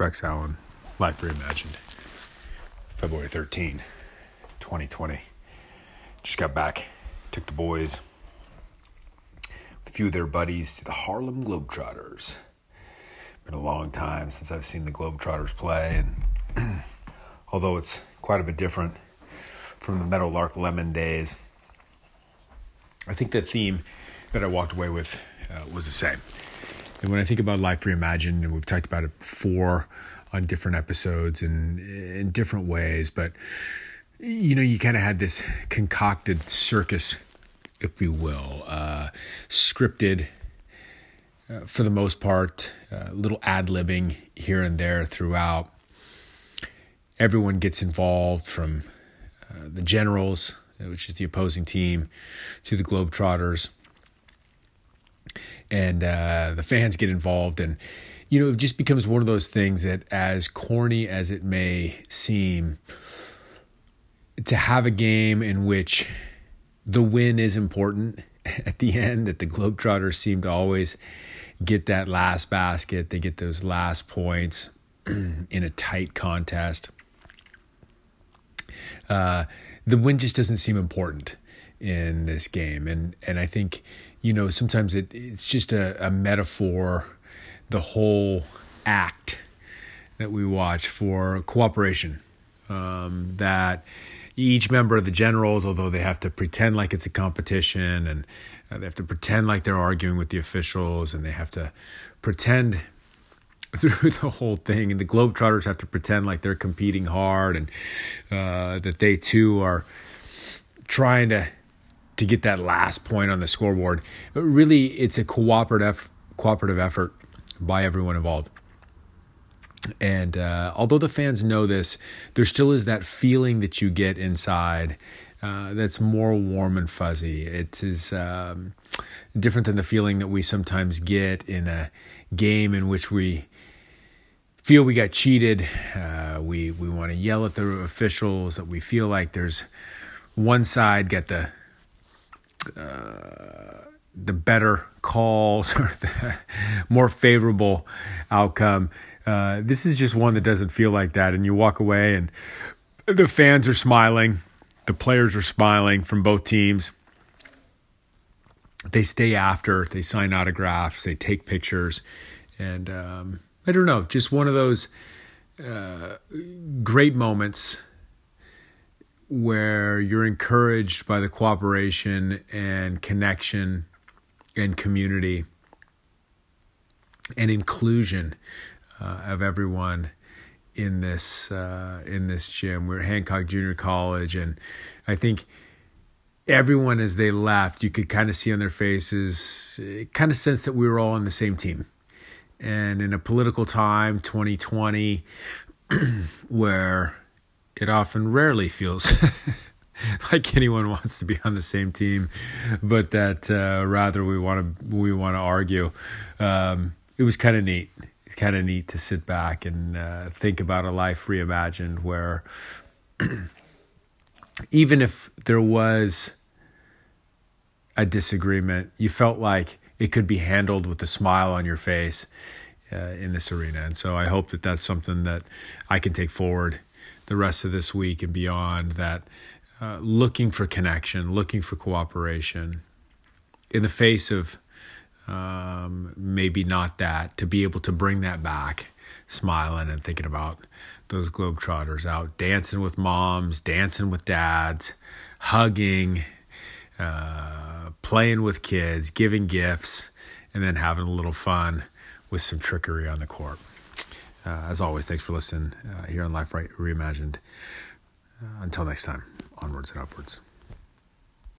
Rex Allen, Life Reimagined, February 13, 2020. Just got back, took the boys, a few of their buddies to the Harlem Globetrotters. Been a long time since I've seen the Globetrotters play, and although it's quite a bit different from the Meadowlark Lemon days, I think the theme that I walked away with uh, was the same. And when I think about Life Reimagined, and we've talked about it before on different episodes and in different ways, but you know, you kind of had this concocted circus, if you will, uh, scripted uh, for the most part, uh, little ad libbing here and there throughout. Everyone gets involved from uh, the generals, which is the opposing team, to the Globetrotters and uh, the fans get involved. And you know it just becomes one of those things that as corny as it may seem to have a game in which the win is important at the end that the globetrotters seem to always get that last basket they get those last points in a tight contest. Uh, the win just doesn't seem important in this game and and I think you know, sometimes it, it's just a, a metaphor, the whole act that we watch for cooperation. Um, that each member of the generals, although they have to pretend like it's a competition and uh, they have to pretend like they're arguing with the officials and they have to pretend through the whole thing. And the Globetrotters have to pretend like they're competing hard and uh, that they too are trying to to get that last point on the scoreboard. But really, it's a cooperative cooperative effort by everyone involved. And uh, although the fans know this, there still is that feeling that you get inside uh, that's more warm and fuzzy. It is um, different than the feeling that we sometimes get in a game in which we feel we got cheated. Uh, we we want to yell at the officials. That we feel like there's one side got the uh, the better calls or the more favorable outcome. Uh, this is just one that doesn't feel like that, and you walk away, and the fans are smiling, the players are smiling from both teams. They stay after, they sign autographs, they take pictures, and um, I don't know, just one of those uh, great moments where you're encouraged by the cooperation and connection and community and inclusion uh, of everyone in this uh, in this gym. We're at Hancock Junior College, and I think everyone as they left, you could kind of see on their faces, kind of sense that we were all on the same team. And in a political time, 2020, where it often rarely feels like anyone wants to be on the same team, but that uh, rather we want to we want to argue. Um, it was kind of neat, kind of neat to sit back and uh, think about a life reimagined, where even if there was a disagreement, you felt like it could be handled with a smile on your face uh, in this arena. And so I hope that that's something that I can take forward the rest of this week and beyond that uh, looking for connection, looking for cooperation in the face of um, maybe not that, to be able to bring that back, smiling and thinking about those Globetrotters out dancing with moms, dancing with dads, hugging, uh, playing with kids, giving gifts, and then having a little fun with some trickery on the court. Uh, as always, thanks for listening uh, here on Life Right Reimagined. Uh, until next time, onwards and upwards.